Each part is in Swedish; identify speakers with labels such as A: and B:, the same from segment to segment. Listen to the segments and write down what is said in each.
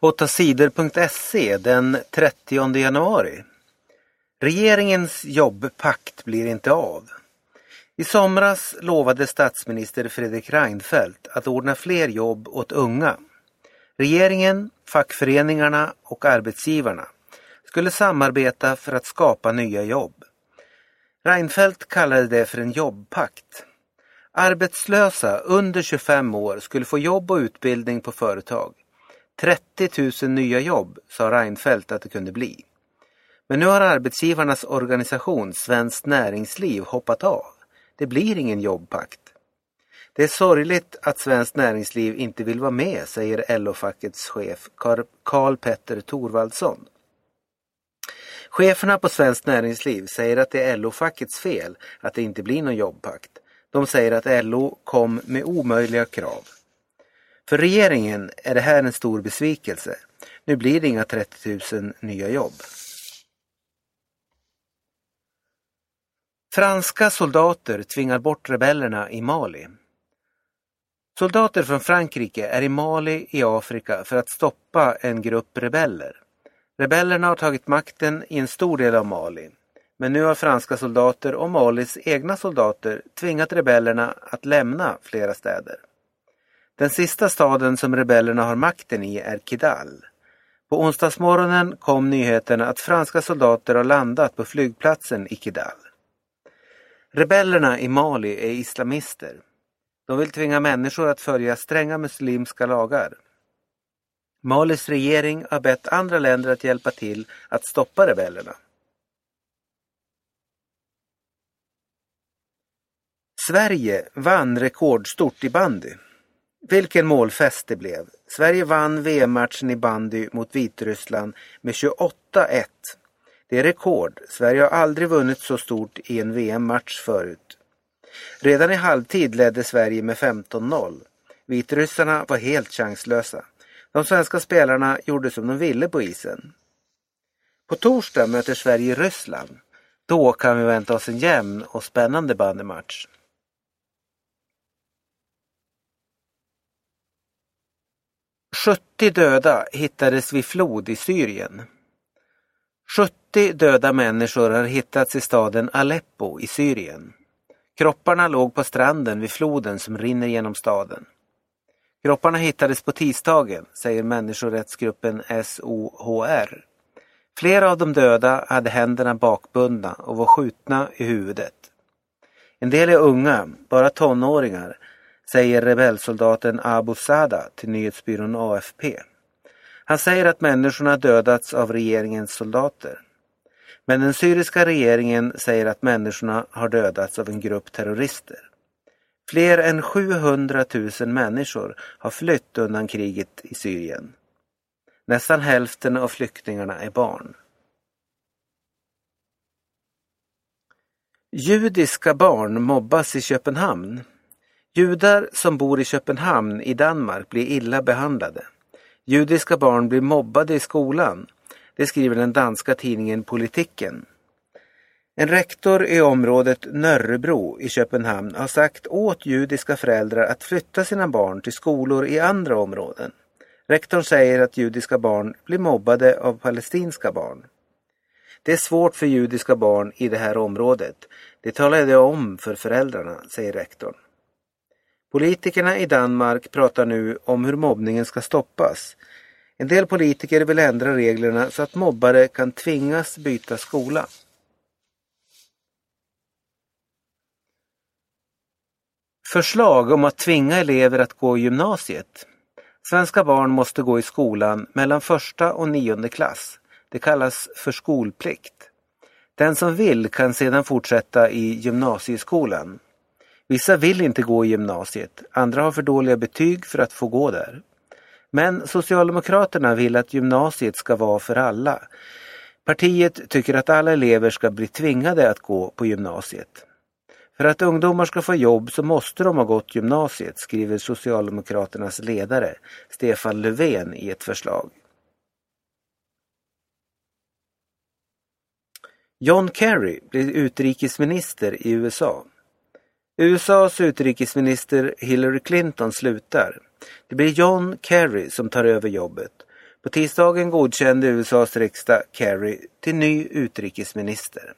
A: 8sidor.se den 30 januari. Regeringens jobbpakt blir inte av. I somras lovade statsminister Fredrik Reinfeldt att ordna fler jobb åt unga. Regeringen, fackföreningarna och arbetsgivarna skulle samarbeta för att skapa nya jobb. Reinfeldt kallade det för en jobbpakt. Arbetslösa under 25 år skulle få jobb och utbildning på företag. 30 000 nya jobb sa Reinfeldt att det kunde bli. Men nu har arbetsgivarnas organisation Svenskt Näringsliv hoppat av. Det blir ingen jobbpakt. Det är sorgligt att Svenskt Näringsliv inte vill vara med, säger LO-fackets chef Karl Petter Thorvaldsson. Cheferna på Svenskt Näringsliv säger att det är LO-fackets fel att det inte blir någon jobbpakt. De säger att LO kom med omöjliga krav. För regeringen är det här en stor besvikelse. Nu blir det inga 30 000 nya jobb. Franska soldater tvingar bort rebellerna i Mali. Soldater från Frankrike är i Mali i Afrika för att stoppa en grupp rebeller. Rebellerna har tagit makten i en stor del av Mali. Men nu har franska soldater och Malis egna soldater tvingat rebellerna att lämna flera städer. Den sista staden som rebellerna har makten i är Kidal. På onsdagsmorgonen kom nyheten att franska soldater har landat på flygplatsen i Kidal. Rebellerna i Mali är islamister. De vill tvinga människor att följa stränga muslimska lagar. Malis regering har bett andra länder att hjälpa till att stoppa rebellerna. Sverige vann rekordstort i bandy. Vilken målfest det blev. Sverige vann VM-matchen i bandy mot Vitryssland med 28-1. Det är rekord. Sverige har aldrig vunnit så stort i en VM-match förut. Redan i halvtid ledde Sverige med 15-0. Vitryssarna var helt chanslösa. De svenska spelarna gjorde som de ville på isen. På torsdag möter Sverige Ryssland. Då kan vi vänta oss en jämn och spännande bandymatch. Sjuttio döda hittades vid flod i Syrien. 70 döda människor har hittats i staden Aleppo i Syrien. Kropparna låg på stranden vid floden som rinner genom staden. Kropparna hittades på tisdagen, säger människorättsgruppen SOHR. Flera av de döda hade händerna bakbundna och var skjutna i huvudet. En del är unga, bara tonåringar, säger rebellsoldaten Abu Sada till nyhetsbyrån AFP. Han säger att människorna dödats av regeringens soldater. Men den syriska regeringen säger att människorna har dödats av en grupp terrorister. Fler än 700 000 människor har flytt undan kriget i Syrien. Nästan hälften av flyktingarna är barn. Judiska barn mobbas i Köpenhamn. Judar som bor i Köpenhamn i Danmark blir illa behandlade. Judiska barn blir mobbade i skolan. Det skriver den danska tidningen Politiken. En rektor i området Nörrebro i Köpenhamn har sagt åt judiska föräldrar att flytta sina barn till skolor i andra områden. Rektorn säger att judiska barn blir mobbade av palestinska barn. Det är svårt för judiska barn i det här området. Det talade jag om för föräldrarna, säger rektorn. Politikerna i Danmark pratar nu om hur mobbningen ska stoppas. En del politiker vill ändra reglerna så att mobbare kan tvingas byta skola. Förslag om att tvinga elever att gå i gymnasiet. Svenska barn måste gå i skolan mellan första och nionde klass. Det kallas för skolplikt. Den som vill kan sedan fortsätta i gymnasieskolan. Vissa vill inte gå i gymnasiet, andra har för dåliga betyg för att få gå där. Men Socialdemokraterna vill att gymnasiet ska vara för alla. Partiet tycker att alla elever ska bli tvingade att gå på gymnasiet. För att ungdomar ska få jobb så måste de ha gått gymnasiet, skriver Socialdemokraternas ledare Stefan Löfven i ett förslag. John Kerry blir utrikesminister i USA. USAs utrikesminister Hillary Clinton slutar. Det blir John Kerry som tar över jobbet. På tisdagen godkände USAs riksdag Kerry till ny utrikesminister.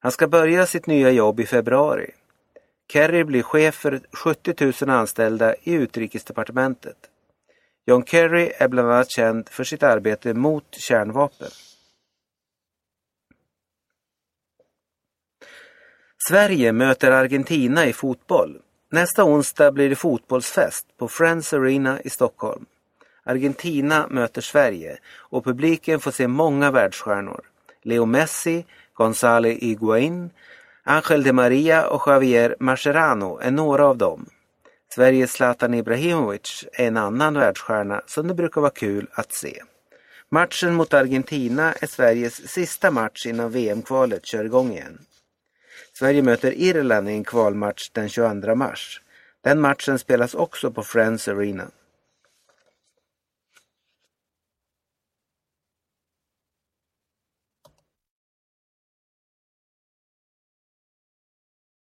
A: Han ska börja sitt nya jobb i februari. Kerry blir chef för 70 000 anställda i utrikesdepartementet. John Kerry är bland annat känd för sitt arbete mot kärnvapen. Sverige möter Argentina i fotboll. Nästa onsdag blir det fotbollsfest på Friends Arena i Stockholm. Argentina möter Sverige och publiken får se många världsstjärnor. Leo Messi, Gonzalo Higuain, Angel de Maria och Javier Mascherano är några av dem. Sveriges Zlatan Ibrahimovic är en annan världsstjärna som det brukar vara kul att se. Matchen mot Argentina är Sveriges sista match innan VM-kvalet kör igång igen. Sverige möter Irland i en kvalmatch den 22 mars. Den matchen spelas också på Friends Arena.